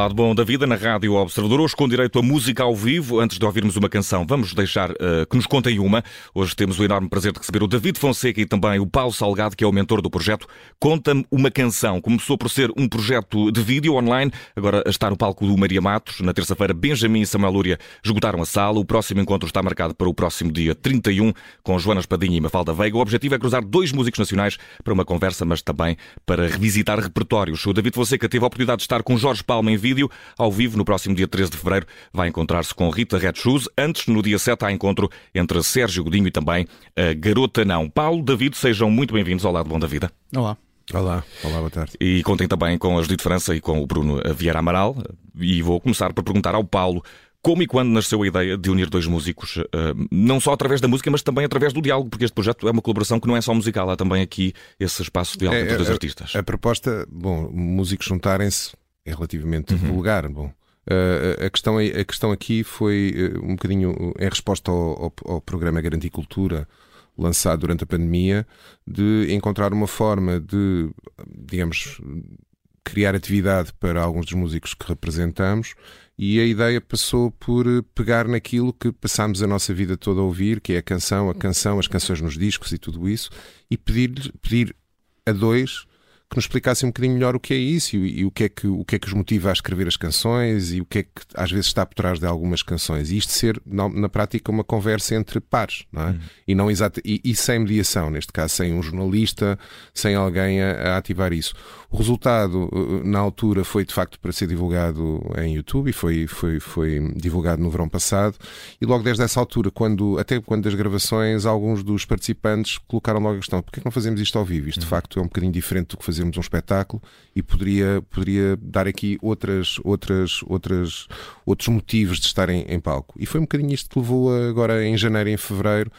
Lado bom da vida na Rádio Observador, hoje com direito a música ao vivo. Antes de ouvirmos uma canção, vamos deixar uh, que nos contem uma. Hoje temos o enorme prazer de receber o David Fonseca e também o Paulo Salgado, que é o mentor do projeto Conta-me uma Canção. Começou por ser um projeto de vídeo online, agora está no palco do Maria Matos. Na terça-feira, Benjamin e Samuel Lúria esgotaram a sala. O próximo encontro está marcado para o próximo dia 31, com Joana Espadinha e Mafalda Veiga. O objetivo é cruzar dois músicos nacionais para uma conversa, mas também para revisitar repertórios. O David Fonseca teve a oportunidade de estar com Jorge Palma em vídeo, ao vivo, no próximo dia 13 de fevereiro, vai encontrar-se com Rita Red Shoes. Antes, no dia 7, há encontro entre Sérgio Godinho e também a Garota Não. Paulo, David, sejam muito bem-vindos ao Lado Bom da Vida. Olá. Olá, olá, boa tarde. E contem também com a Judite França e com o Bruno Vieira Amaral. E vou começar por perguntar ao Paulo como e quando nasceu a ideia de unir dois músicos, eh, não só através da música, mas também através do diálogo, porque este projeto é uma colaboração que não é só musical, há também aqui esse espaço de diálogo é, entre dois a, artistas. A proposta, bom, músicos juntarem-se é relativamente uhum. vulgar. Bom, Uh, a, questão, a questão aqui foi uh, um bocadinho em resposta ao, ao, ao programa Garantir Cultura lançado durante a pandemia de encontrar uma forma de, digamos, criar atividade para alguns dos músicos que representamos e a ideia passou por pegar naquilo que passámos a nossa vida toda a ouvir, que é a canção, a canção, as canções nos discos e tudo isso, e pedir, pedir a dois que nos explicassem um bocadinho melhor o que é isso e, e, o, que é que, o que é que os motiva a escrever as canções e o que é que às vezes está por trás de algumas canções. E isto ser, na, na prática, uma conversa entre pares, não é? Uhum. E, não exata, e, e, sem mediação, neste caso, sem um jornalista, sem alguém a, a, ativar isso. O resultado, uh, na altura, foi de facto para ser divulgado em YouTube e foi, foi, foi divulgado no verão passado. E logo desde essa altura, quando, até quando das gravações, alguns dos participantes colocaram logo a questão: porquê é que não fazemos isto ao vivo? Isto, de uhum. facto, é um bocadinho diferente do que fazemos fazermos um espetáculo e poderia, poderia dar aqui outras, outras, outras, outros motivos de estarem em palco. E foi um bocadinho isto que levou agora em janeiro e em fevereiro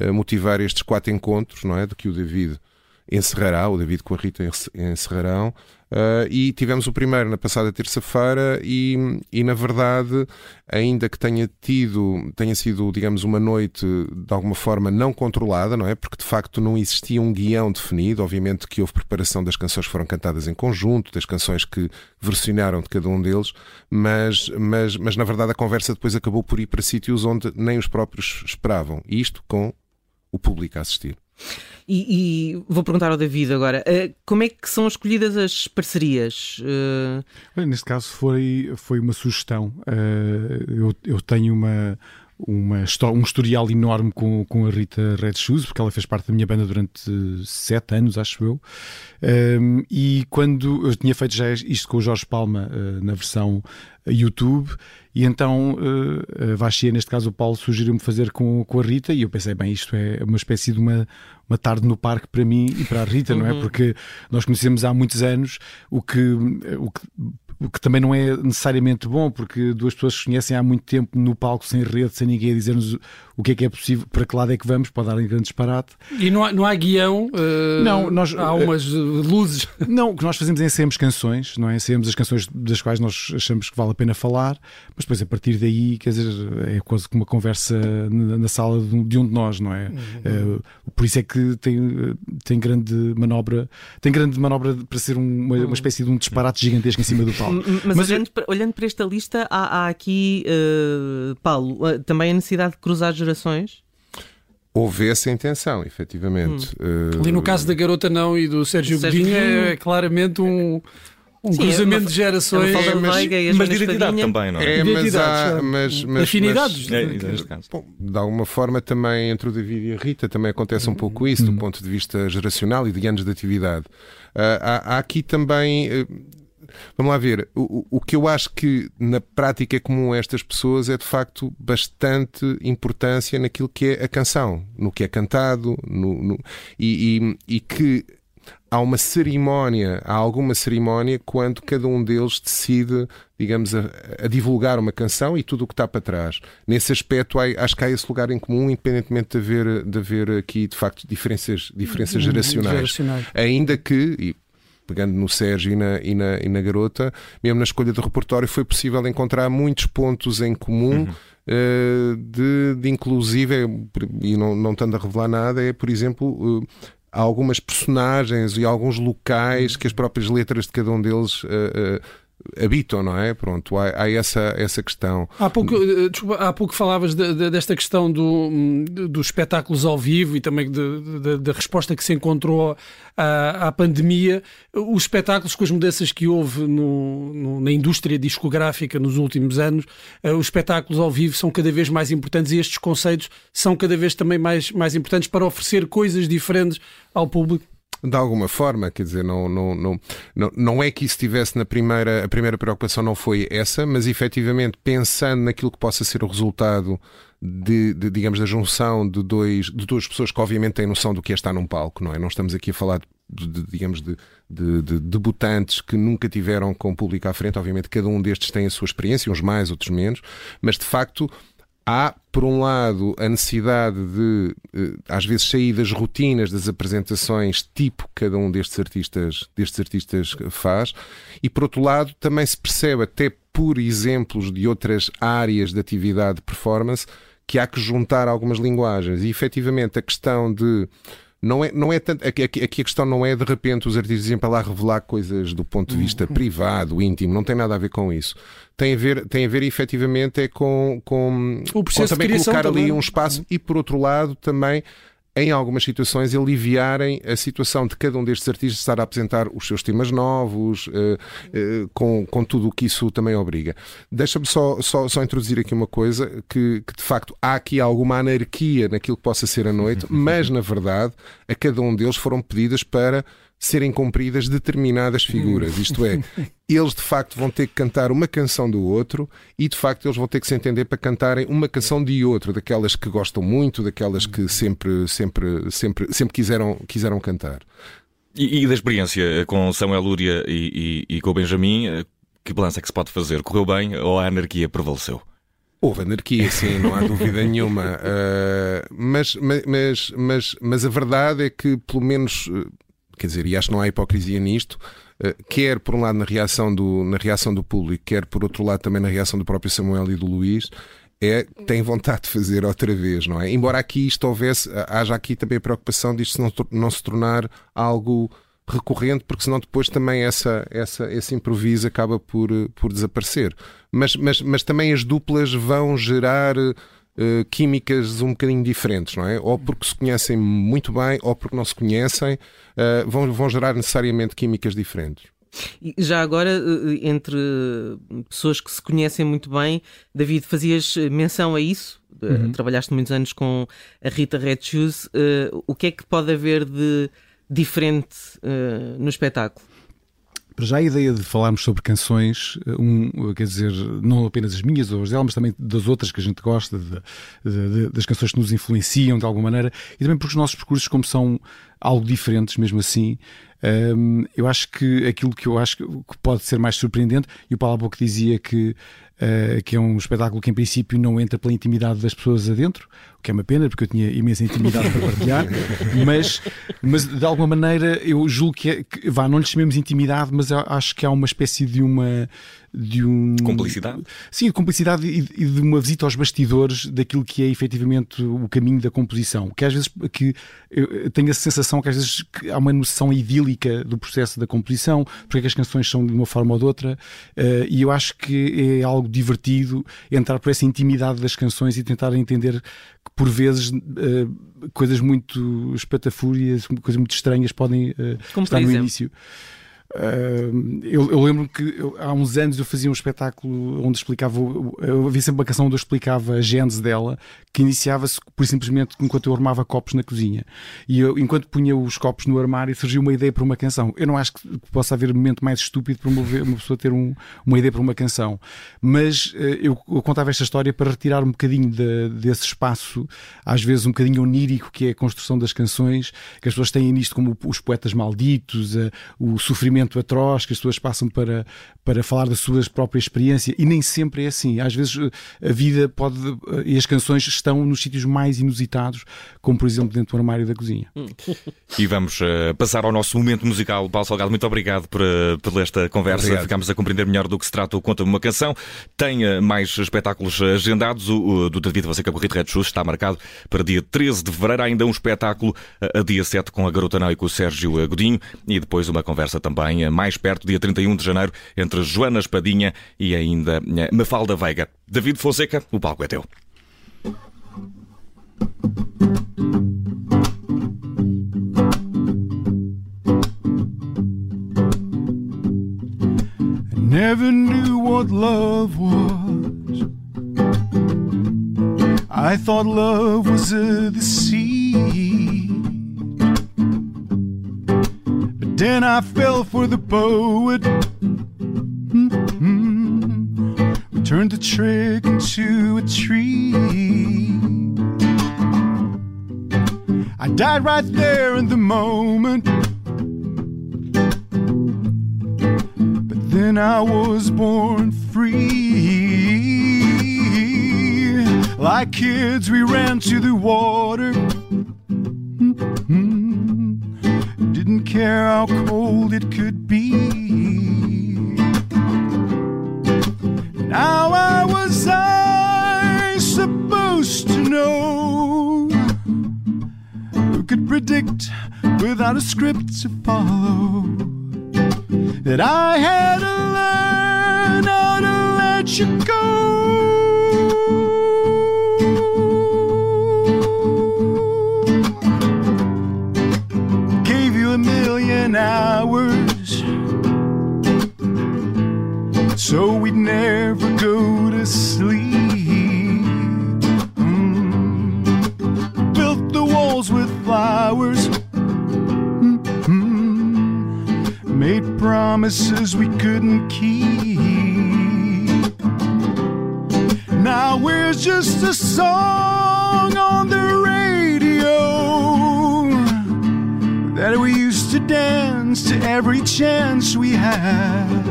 a motivar estes quatro encontros, não é? De que o David encerrará, o David com a Rita encerrarão, Uh, e tivemos o primeiro na passada terça-feira e, e, na verdade, ainda que tenha tido, tenha sido, digamos, uma noite de alguma forma não controlada, não é? Porque de facto não existia um guião definido. Obviamente que houve preparação das canções que foram cantadas em conjunto, das canções que versionaram de cada um deles, mas, mas, mas na verdade a conversa depois acabou por ir para sítios onde nem os próprios esperavam. Isto com o público a assistir. E, e, vou perguntar ao David agora: uh, como é que são escolhidas as parcerias? Uh... Bem, neste caso foi, foi uma sugestão. Uh, eu, eu tenho uma, uma, um historial enorme com, com a Rita Red Shoes, porque ela fez parte da minha banda durante sete anos, acho eu. Um, e quando eu tinha feito já isto com o Jorge Palma uh, na versão YouTube, e então uh, a Vachia, neste caso o Paulo, sugeriu-me fazer com, com a Rita, e eu pensei, bem, isto é uma espécie de uma, uma tarde no parque para mim e para a Rita, uhum. não é? Uhum. Porque nós conhecemos há muitos anos, o que, o que o que também não é necessariamente bom, porque duas pessoas se conhecem há muito tempo no palco, sem rede, sem ninguém a dizer-nos o que é que é possível, para que lado é que vamos, pode dar em grande disparate. E não há, não há guião? Uh, não, nós, há umas uh, luzes? Não, o que nós fazemos é ensaiamos canções, não é? Ensaiamos as canções das quais nós achamos que vale a pena falar, mas depois a partir daí, quer dizer, é quase como uma conversa na, na sala de um, de um, de nós, não é? Uhum. Uh, por isso é que tem, tem grande manobra, tem grande manobra para ser uma, uma espécie de um disparate gigantesco em cima do palco. Mas, Mas olhando, eu... para, olhando, para, esta lista, há, há aqui, uh, Paulo, uh, também a necessidade de cruzar gerações? Houve essa intenção, efetivamente. Hum. Uh... Ali no caso da Garota Não e do Sérgio Godinho é, é claramente um. Um Sim, cruzamento é uma, de gerações, é mas, mas de identidade também, não é? é mas há, mas, mas, Afinidades. Mas, bom, de alguma forma, também entre o David e a Rita também acontece um pouco isso, do hum. ponto de vista geracional e de anos de atividade. Uh, há, há, aqui também. Uh, Vamos lá ver. O, o que eu acho que na prática é comum a estas pessoas é de facto bastante importância naquilo que é a canção, no que é cantado, no, no e, e, e que há uma cerimónia, há alguma cerimónia quando cada um deles decide, digamos, a, a, divulgar uma canção e tudo o que está para trás. Nesse aspecto, há, acho que há esse lugar em comum, independentemente de haver, de haver aqui, de facto, diferenças, diferenças uhum. geracionais. geracionais. Ainda que, e pegando no Sérgio e na, e na, e na garota, mesmo na escolha do repertório foi possível encontrar muitos pontos em comum. Uhum. Uh, de, de, inclusive, e não, não estando a revelar nada, é, por exemplo, uh, algumas personagens e alguns locais que as próprias letras de cada um deles uh, habitam, não é? Pronto, há, há, essa, essa questão. Há pouco, eh, desculpa, há pouco falavas de, de, desta questão do, dos espetáculos ao vivo e também da resposta que se encontrou à, à, pandemia. Os espetáculos, com as mudanças que houve no, no, na indústria discográfica nos últimos anos, uh, os espetáculos ao vivo são cada vez mais importantes e estes conceitos são cada vez também mais, mais importantes para oferecer coisas diferentes ao público de alguma forma, quer dizer, não, não, não, não, não é que isso estivesse na primeira, a primeira preocupação não foi essa, mas efetivamente pensando naquilo que possa ser o resultado de, de, digamos, da junção de, dois, de duas pessoas que obviamente têm noção do que é estar num palco, não é? Não estamos aqui a falar de, de digamos, de, debutantes que nunca tiveram com o público à frente, obviamente cada um destes tem a sua experiência, uns mais, outros menos, mas de facto há, por um lado, a necessidade de, eh, às vezes, sair das rotinas das apresentações, tipo cada um destes artistas, destes artistas faz, e, por outro lado, também se percebe, até por exemplos de outras áreas de atividade de performance, que há que juntar algumas linguagens. E, efetivamente, a questão de não é, não é tanto. Aqui, aqui, a questão não é de repente os artistas irem para lá revelar coisas do ponto de vista uhum. privado, íntimo, não tem nada a ver com isso. Tem a ver, tem a ver efetivamente é com, com, o processo com também colocar também. ali um espaço e por outro lado também em algumas situações, aliviarem a situação de cada um destes artistas estar a apresentar os seus temas novos, uh, uh, com, com tudo o que isso também obriga. Deixa-me só, só, só introduzir aqui uma coisa: que, que de facto há aqui alguma anarquia naquilo que possa ser a noite, mas na verdade a cada um deles foram pedidas para serem cumpridas determinadas figuras. Isto é, eles de facto vão ter que cantar uma canção do outro e de facto eles vão ter que se entender para cantarem uma canção de outro, daquelas que gostam muito, daquelas que sempre, sempre, sempre, sempre quiseram, quiseram cantar. E, e da experiência com Samuel Lúria e, e, e com o Benjamin, eh, que balança é que se pode fazer? Correu bem ou a anarquia prevaleceu? Houve anarquia, sim, não há dúvida nenhuma. Uh, mas, mas, mas, mas a verdade é que, pelo menos, eh, quer dizer, e acho que não há hipocrisia nisto, eh, quer por um lado na reação do, na reação do público, quer por outro lado também na reação do próprio Samuel e do Luís, é, tem vontade de fazer outra vez, não é? Embora aqui isto houvesse, haja aqui também a preocupação disto não, não se tornar algo recorrente, porque senão depois também essa, essa, esse improviso acaba por, por desaparecer. Mas, mas, mas também as duplas vão gerar uh, químicas um bocadinho diferentes, não é? Ou porque se conhecem muito bem, ou porque não se conhecem, uh, vão, vão gerar necessariamente químicas diferentes. E já agora, eh, entre pessoas que se conhecem muito bem, David, fazias menção a isso? Uhum. Trabalhaste muitos anos com a Rita Red Shoes. Uh, o que é que pode haver de diferente uh, no espetáculo? Para já a ideia de falarmos sobre canções, eh, um, quer dizer, não apenas as minhas ou as dela, mas também das outras que a gente gosta, de, de, das canções que nos influenciam de alguma maneira, e também porque os nossos percursos, como são algo diferentes mesmo assim, um, eu acho que aquilo que eu acho que pode ser mais surpreendente, e o Paulo pouco dizia que uh, que é um espetáculo que em princípio não entra pela intimidade das pessoas adentro, o que é uma pena porque eu tinha imensa intimidade para partilhar, mas, mas de alguma maneira eu julgo que, é, que vá, não lhe chamemos intimidade, mas acho que há uma espécie de uma de um. Cumplicidade? Sim, de cumplicidade e, de uma visita aos bastidores daquilo que é efetivamente o caminho da composição. Que às vezes que eu tenho a sensação que às vezes há uma noção idílica do processo da composição, porque é que as canções são de uma forma ou de outra, uh, e eu acho que é algo divertido entrar por essa intimidade das canções e tentar entender que por vezes uh, coisas muito espatafúrias, coisas muito estranhas podem uh, estar no início. Uh, eu, eu, lembro que eu, há uns anos eu fazia um espetáculo onde explicava, eu havia sempre uma canção onde eu explicava a gênese dela, que iniciava-se por simplesmente enquanto eu armava copos na cozinha. E eu, enquanto punha os copos no armário, surgiu uma ideia para uma canção. Eu não acho que possa haver momento mais estúpido para uma, uma pessoa ter um, uma ideia para uma canção, mas uh, eu, eu, contava esta história para retirar um bocadinho de, desse espaço, às vezes um bocadinho onírico, que é a construção das canções, que as pessoas têm nisto como os poetas malditos, uh, o sofrimento sofrimento atroz que as pessoas passam para, para falar da sua própria experiência e nem sempre é assim. Às vezes eh, a vida pode eh, e as canções estão nos sítios mais inusitados, como por exemplo dentro do armário da cozinha. E vamos uh, passar ao nosso momento musical. Paulo Salgado, muito obrigado por, por esta conversa. Obrigado. Ficamos a compreender melhor do que se trata o Conta-me uma Canção. Tem uh, mais espetáculos agendados. O, o do David Você que é Red Shoes está marcado para dia 13 de fevereiro. Há ainda um espetáculo a dia 7 com a Garota Não e com o Sérgio Godinho e depois uma conversa também também mais perto, dia 31 de janeiro, entre Joana Espadinha e ainda Mafalda Veiga. David Fonseca, o palco é teu. never knew what love was. I thought love was a deceit. Then I fell for the poet. Mm-hmm. turned the trick into a tree. I died right there in the moment. But then I was born free. Like kids, we ran to the water. Mm-hmm. Care how cold it could be. Now I was I supposed to know who could predict without a script to follow that I had to learn how to let you go. So we'd never go to sleep. Mm. Built the walls with flowers made promises we couldn't keep. Now we're just a song on the radio that we used to dance to every chance we had.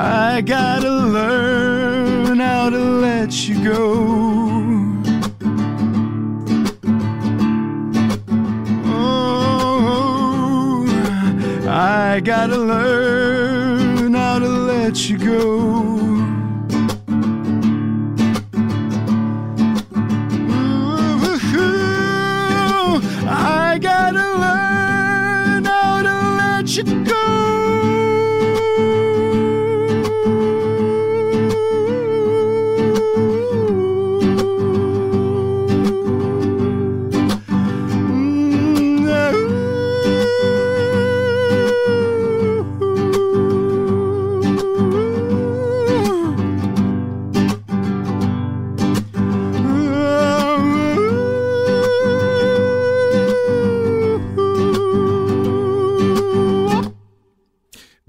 I gotta learn how to let you go. Oh, I gotta learn how to let you go. I gotta learn how to let you go.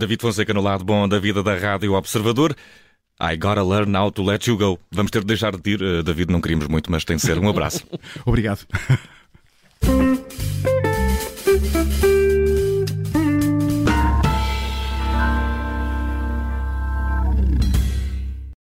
David Fonseca no lado bom da vida da Rádio Observador. I gotta learn how to let you go. Vamos ter de deixar de ir. Uh, David, não queríamos muito, mas tem de ser. Um abraço. Obrigado.